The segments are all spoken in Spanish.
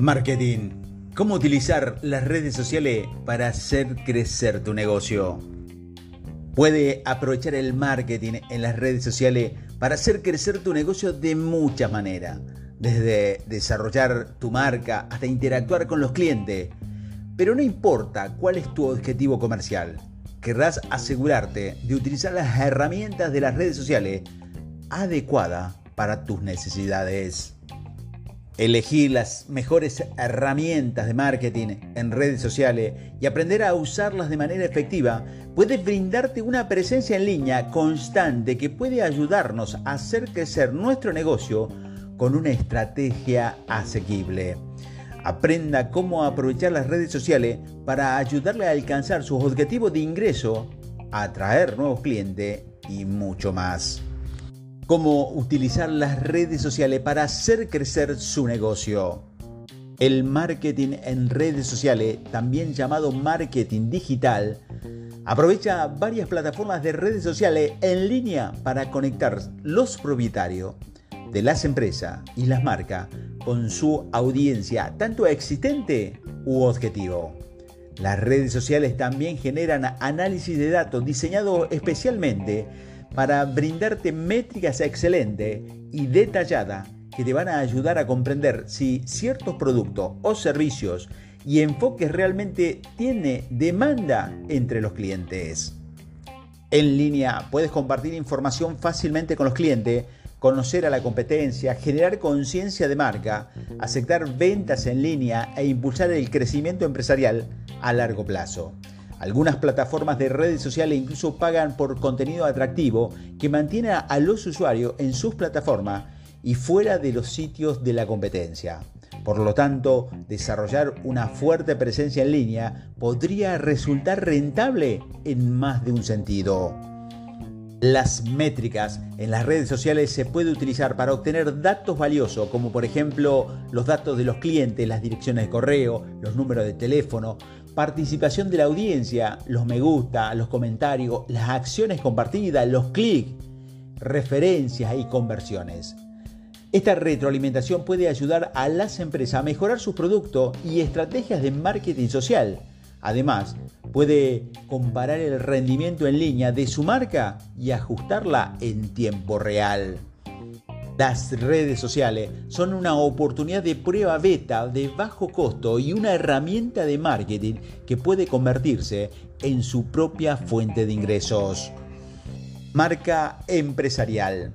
Marketing. ¿Cómo utilizar las redes sociales para hacer crecer tu negocio? Puede aprovechar el marketing en las redes sociales para hacer crecer tu negocio de muchas maneras, desde desarrollar tu marca hasta interactuar con los clientes. Pero no importa cuál es tu objetivo comercial, querrás asegurarte de utilizar las herramientas de las redes sociales adecuadas para tus necesidades. Elegir las mejores herramientas de marketing en redes sociales y aprender a usarlas de manera efectiva puede brindarte una presencia en línea constante que puede ayudarnos a hacer crecer nuestro negocio con una estrategia asequible. Aprenda cómo aprovechar las redes sociales para ayudarle a alcanzar sus objetivos de ingreso, atraer nuevos clientes y mucho más cómo utilizar las redes sociales para hacer crecer su negocio. El marketing en redes sociales, también llamado marketing digital, aprovecha varias plataformas de redes sociales en línea para conectar los propietarios de las empresas y las marcas con su audiencia, tanto existente u objetivo. Las redes sociales también generan análisis de datos diseñados especialmente para brindarte métricas excelentes y detalladas que te van a ayudar a comprender si ciertos productos o servicios y enfoques realmente tiene demanda entre los clientes. En línea puedes compartir información fácilmente con los clientes, conocer a la competencia, generar conciencia de marca, aceptar ventas en línea e impulsar el crecimiento empresarial a largo plazo. Algunas plataformas de redes sociales incluso pagan por contenido atractivo que mantiene a los usuarios en sus plataformas y fuera de los sitios de la competencia. Por lo tanto, desarrollar una fuerte presencia en línea podría resultar rentable en más de un sentido. Las métricas en las redes sociales se puede utilizar para obtener datos valiosos, como por ejemplo los datos de los clientes, las direcciones de correo, los números de teléfono, participación de la audiencia, los me gusta, los comentarios, las acciones compartidas, los clics, referencias y conversiones. Esta retroalimentación puede ayudar a las empresas a mejorar sus productos y estrategias de marketing social. Además, puede comparar el rendimiento en línea de su marca y ajustarla en tiempo real. Las redes sociales son una oportunidad de prueba beta de bajo costo y una herramienta de marketing que puede convertirse en su propia fuente de ingresos. Marca empresarial.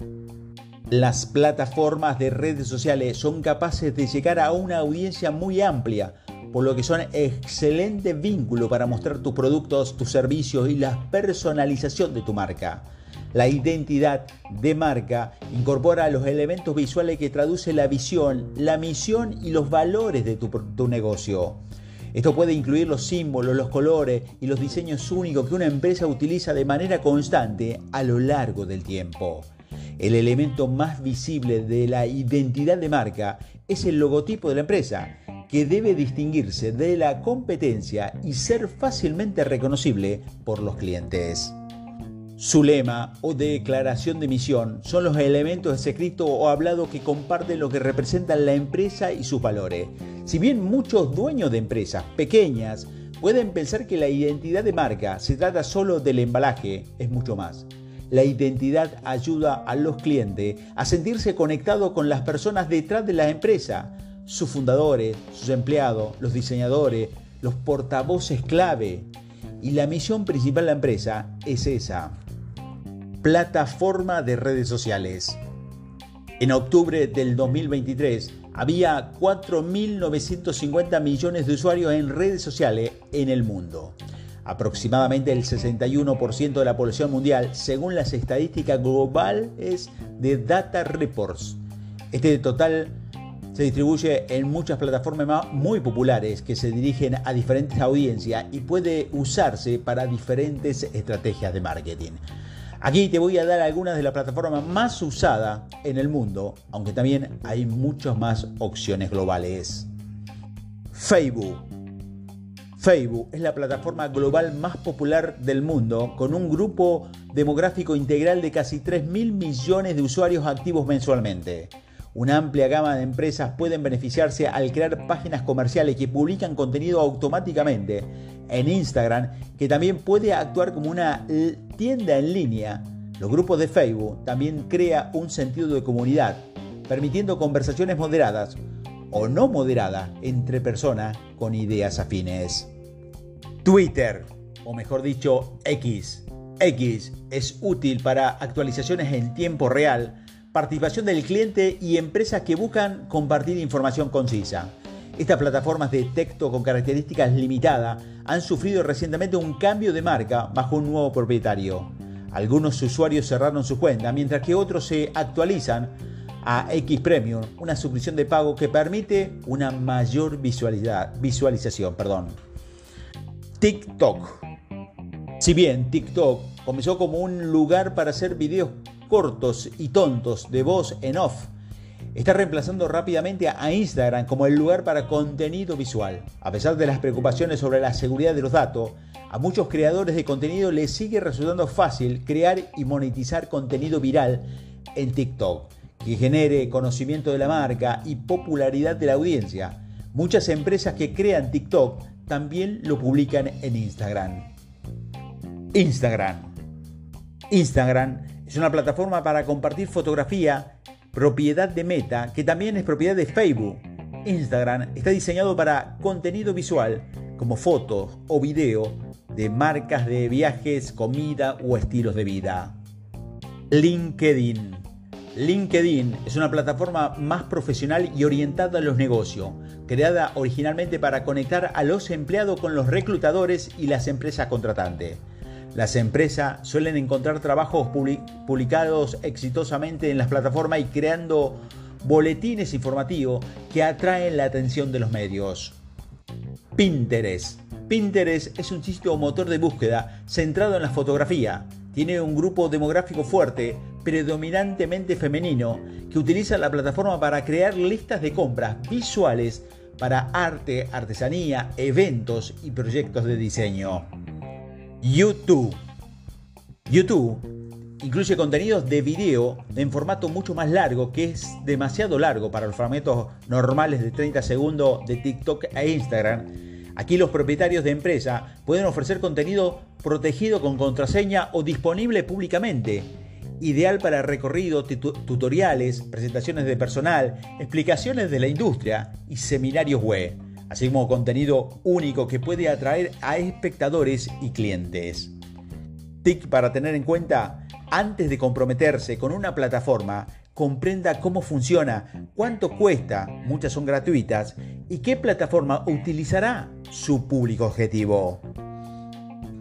Las plataformas de redes sociales son capaces de llegar a una audiencia muy amplia, por lo que son excelente vínculo para mostrar tus productos, tus servicios y la personalización de tu marca. La identidad de marca incorpora los elementos visuales que traduce la visión, la misión y los valores de tu, tu, negocio. Esto puede incluir los símbolos, los colores y los diseños únicos que una empresa utiliza de manera constante a lo largo del tiempo. El elemento más visible de la identidad de marca es el logotipo de la empresa, que debe distinguirse de la competencia y ser fácilmente reconocible por los clientes. Su lema o declaración de misión son los elementos escritos o hablados que comparten lo que representan la empresa y sus valores. Si bien muchos dueños de empresas pequeñas pueden pensar que la identidad de marca se trata solo del embalaje, es mucho más. La identidad ayuda a los clientes a sentirse conectados con las personas detrás de la empresa, sus fundadores, sus empleados, los diseñadores, los portavoces clave. Y la misión principal de la empresa es esa, plataforma de redes sociales. En octubre del 2023 había 4.950 millones de usuarios en redes sociales en el mundo. Aproximadamente el 61% de la población mundial, según las estadísticas globales de Data Reports. Este total se distribuye en muchas plataformas muy populares que se dirigen a diferentes audiencias y puede usarse para diferentes estrategias de marketing. Aquí te voy a dar algunas de las plataformas más usadas en el mundo, aunque también hay muchas más opciones globales. Facebook. Facebook es la plataforma global más popular del mundo, con un grupo demográfico integral de casi 3 mil millones de usuarios activos mensualmente. Una amplia gama de empresas pueden beneficiarse al crear páginas comerciales que publican contenido automáticamente en Instagram, que también puede actuar como una tienda en línea. Los grupos de Facebook también crea un sentido de comunidad, permitiendo conversaciones moderadas o no moderadas entre personas con ideas afines. Twitter, o mejor dicho, X. X es útil para actualizaciones en tiempo real participación del cliente y empresas que buscan compartir información concisa. Estas plataformas de texto con características limitadas han sufrido recientemente un cambio de marca bajo un nuevo propietario. Algunos usuarios cerraron su cuenta, mientras que otros se actualizan a X Premium, una suscripción de pago que permite una mayor visualización. Perdón. TikTok. Si bien TikTok comenzó como un lugar para hacer videos cortos y tontos de voz en off. Está reemplazando rápidamente a Instagram como el lugar para contenido visual. A pesar de las preocupaciones sobre la seguridad de los datos, a muchos creadores de contenido les sigue resultando fácil crear y monetizar contenido viral en TikTok, que genere conocimiento de la marca y popularidad de la audiencia. Muchas empresas que crean TikTok también lo publican en Instagram. Instagram. Instagram es una plataforma para compartir fotografía, propiedad de Meta, que también es propiedad de Facebook. Instagram está diseñado para contenido visual, como fotos o video de marcas de viajes, comida o estilos de vida. LinkedIn. LinkedIn es una plataforma más profesional y orientada a los negocios, creada originalmente para conectar a los empleados con los reclutadores y las empresas contratantes. Las empresas suelen encontrar trabajos publicados exitosamente en las plataformas y creando boletines informativos que atraen la atención de los medios. Pinterest. Pinterest es un sitio motor de búsqueda centrado en la fotografía. Tiene un grupo demográfico fuerte, predominantemente femenino, que utiliza la plataforma para crear listas de compras visuales para arte, artesanía, eventos y proyectos de diseño. YouTube. YouTube incluye contenidos de video en formato mucho más largo, que es demasiado largo para los fragmentos normales de 30 segundos de TikTok e Instagram. Aquí los propietarios de empresa pueden ofrecer contenido protegido con contraseña o disponible públicamente, ideal para recorridos, tutoriales, presentaciones de personal, explicaciones de la industria y seminarios web así como contenido único que puede atraer a espectadores y clientes. TIC para tener en cuenta, antes de comprometerse con una plataforma, comprenda cómo funciona, cuánto cuesta, muchas son gratuitas, y qué plataforma utilizará su público objetivo.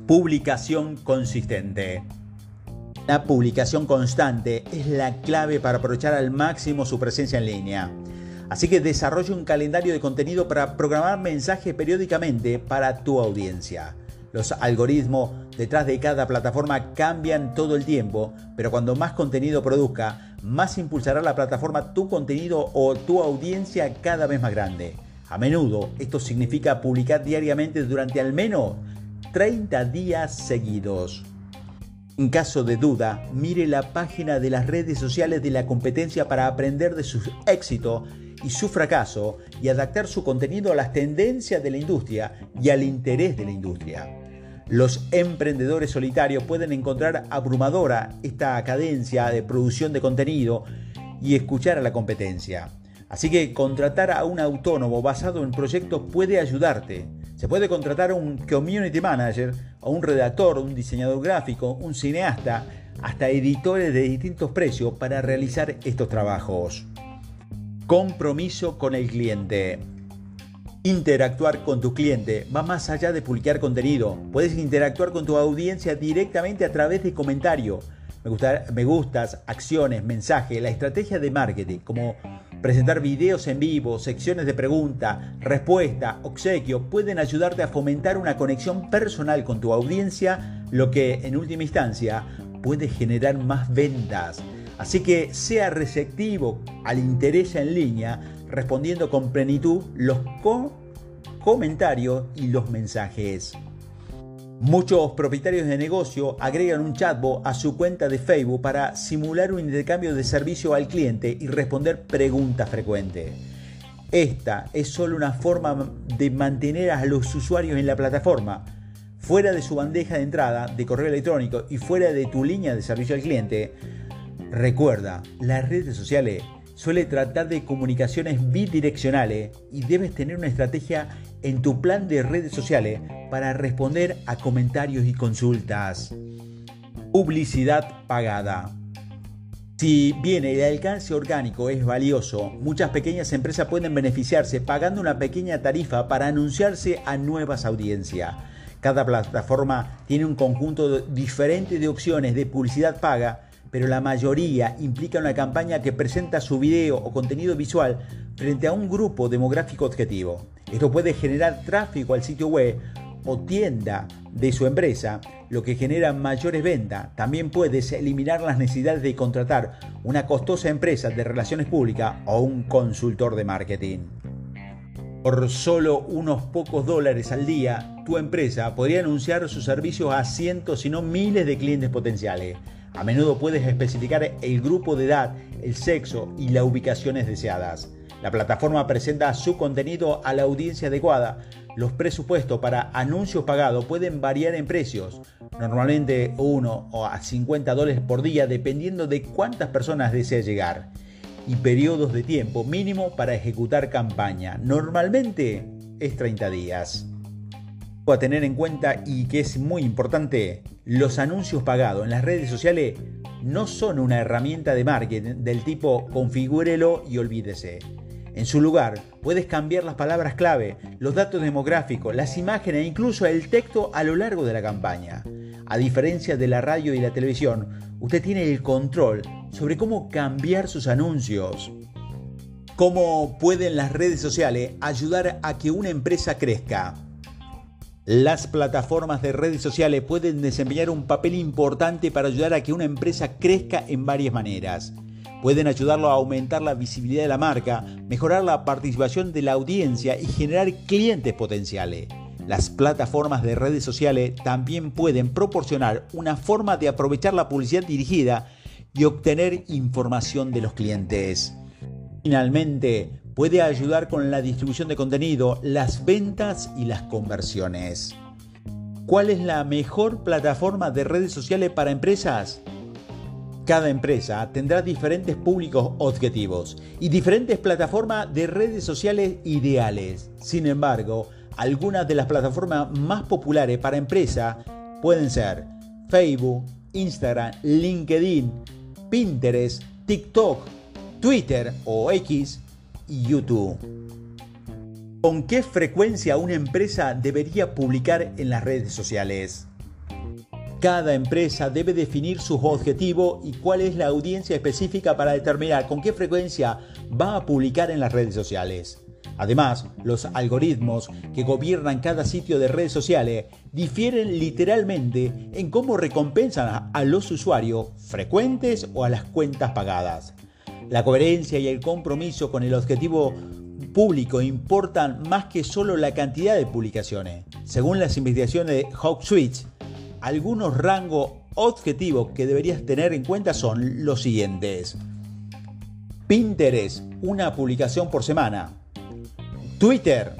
Publicación consistente. La publicación constante es la clave para aprovechar al máximo su presencia en línea. Así que desarrolla un calendario de contenido para programar mensajes periódicamente para tu audiencia. Los algoritmos detrás de cada plataforma cambian todo el tiempo, pero cuando más contenido produzca, más impulsará la plataforma tu contenido o tu audiencia cada vez más grande. A menudo esto significa publicar diariamente durante al menos 30 días seguidos. En caso de duda, mire la página de las redes sociales de la competencia para aprender de sus éxitos y su fracaso y adaptar su contenido a las tendencias de la industria y al interés de la industria. Los emprendedores solitarios pueden encontrar abrumadora esta cadencia de producción de contenido y escuchar a la competencia. Así que contratar a un autónomo basado en proyectos puede ayudarte. Se puede contratar a un community manager, a un redactor, un diseñador gráfico, un cineasta, hasta editores de distintos precios para realizar estos trabajos. Compromiso con el cliente. Interactuar con tu cliente va más allá de publicar contenido. Puedes interactuar con tu audiencia directamente a través de comentarios, me, me gustas, acciones, mensajes, la estrategia de marketing, como presentar videos en vivo, secciones de pregunta, respuesta, obsequio, pueden ayudarte a fomentar una conexión personal con tu audiencia, lo que en última instancia puede generar más ventas. Así que sea receptivo al interés en línea, respondiendo con plenitud los comentarios y los mensajes. Muchos propietarios de negocio agregan un chatbot a su cuenta de Facebook para simular un intercambio de servicio al cliente y responder preguntas frecuentes. Esta es solo una forma de mantener a los usuarios en la plataforma, fuera de su bandeja de entrada de correo electrónico y fuera de tu línea de servicio al cliente. Recuerda, las redes sociales suele tratar de comunicaciones bidireccionales y debes tener una estrategia en tu plan de redes sociales para responder a comentarios y consultas. Publicidad pagada. Si bien el alcance orgánico es valioso, muchas pequeñas empresas pueden beneficiarse pagando una pequeña tarifa para anunciarse a nuevas audiencias. Cada plataforma tiene un conjunto diferente de opciones de publicidad paga pero la mayoría implica una campaña que presenta su video o contenido visual frente a un grupo demográfico objetivo. Esto puede generar tráfico al sitio web o tienda de su empresa, lo que genera mayores ventas. También puedes eliminar las necesidades de contratar una costosa empresa de relaciones públicas o un consultor de marketing. Por solo unos pocos dólares al día, tu empresa podría anunciar sus servicios a cientos, si no miles de clientes potenciales. A menudo puedes especificar el grupo de edad, el sexo y las ubicaciones deseadas. La plataforma presenta su contenido a la audiencia adecuada. Los presupuestos para anuncios pagados pueden variar en precios, normalmente 1 o a 50 dólares por día dependiendo de cuántas personas desea llegar. Y periodos de tiempo mínimo para ejecutar campaña, normalmente es 30 días a tener en cuenta y que es muy importante, los anuncios pagados en las redes sociales no son una herramienta de marketing del tipo configúrelo y olvídese. En su lugar, puedes cambiar las palabras clave, los datos demográficos, las imágenes e incluso el texto a lo largo de la campaña. A diferencia de la radio y la televisión, usted tiene el control sobre cómo cambiar sus anuncios. ¿Cómo pueden las redes sociales ayudar a que una empresa crezca? Las plataformas de redes sociales pueden desempeñar un papel importante para ayudar a que una empresa crezca en varias maneras. Pueden ayudarlo a aumentar la visibilidad de la marca, mejorar la participación de la audiencia y generar clientes potenciales. Las plataformas de redes sociales también pueden proporcionar una forma de aprovechar la publicidad dirigida y obtener información de los clientes. Finalmente, puede ayudar con la distribución de contenido, las ventas y las conversiones. ¿Cuál es la mejor plataforma de redes sociales para empresas? Cada empresa tendrá diferentes públicos objetivos y diferentes plataformas de redes sociales ideales. Sin embargo, algunas de las plataformas más populares para empresas pueden ser Facebook, Instagram, LinkedIn, Pinterest, TikTok, Twitter o X, YouTube. ¿Con qué frecuencia una empresa debería publicar en las redes sociales? Cada empresa debe definir sus objetivos y cuál es la audiencia específica para determinar con qué frecuencia va a publicar en las redes sociales. Además, los algoritmos que gobiernan cada sitio de redes sociales difieren literalmente en cómo recompensan a los usuarios frecuentes o a las cuentas pagadas. La coherencia y el compromiso con el objetivo público importan más que solo la cantidad de publicaciones. Según las investigaciones de HawkSwitch, algunos rangos objetivos que deberías tener en cuenta son los siguientes. Pinterest, una publicación por semana. Twitter,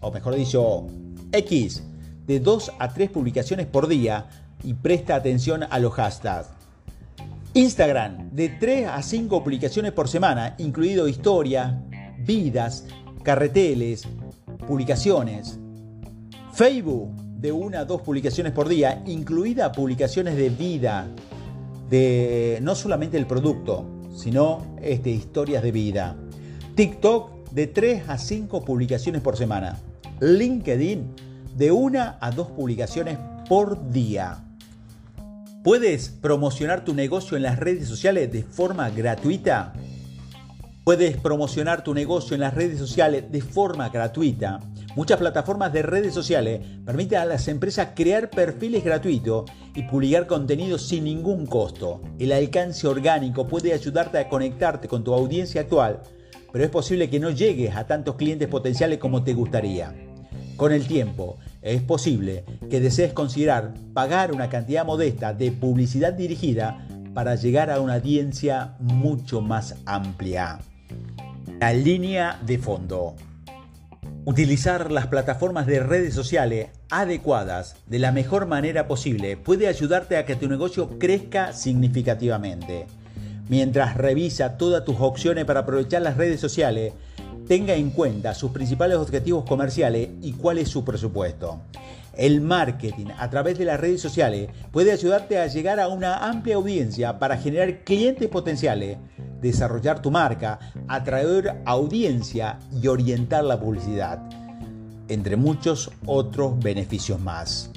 o mejor dicho, X, de 2 a 3 publicaciones por día y presta atención a los hashtags. Instagram, de 3 a 5 publicaciones por semana, incluido historia, vidas, carreteles, publicaciones. Facebook, de 1 a 2 publicaciones por día, incluida publicaciones de vida, de no solamente el producto, sino este, historias de vida. TikTok, de 3 a 5 publicaciones por semana. LinkedIn, de 1 a 2 publicaciones por día. ¿Puedes promocionar tu negocio en las redes sociales de forma gratuita? Puedes promocionar tu negocio en las redes sociales de forma gratuita. Muchas plataformas de redes sociales permiten a las empresas crear perfiles gratuitos y publicar contenido sin ningún costo. El alcance orgánico puede ayudarte a conectarte con tu audiencia actual, pero es posible que no llegues a tantos clientes potenciales como te gustaría. Con el tiempo, es posible que desees considerar pagar una cantidad modesta de publicidad dirigida para llegar a una audiencia mucho más amplia. La línea de fondo. Utilizar las plataformas de redes sociales adecuadas de la mejor manera posible puede ayudarte a que tu negocio crezca significativamente. Mientras revisa todas tus opciones para aprovechar las redes sociales, tenga en cuenta sus principales objetivos comerciales y cuál es su presupuesto. El marketing a través de las redes sociales puede ayudarte a llegar a una amplia audiencia para generar clientes potenciales, desarrollar tu marca, atraer audiencia y orientar la publicidad, entre muchos otros beneficios más.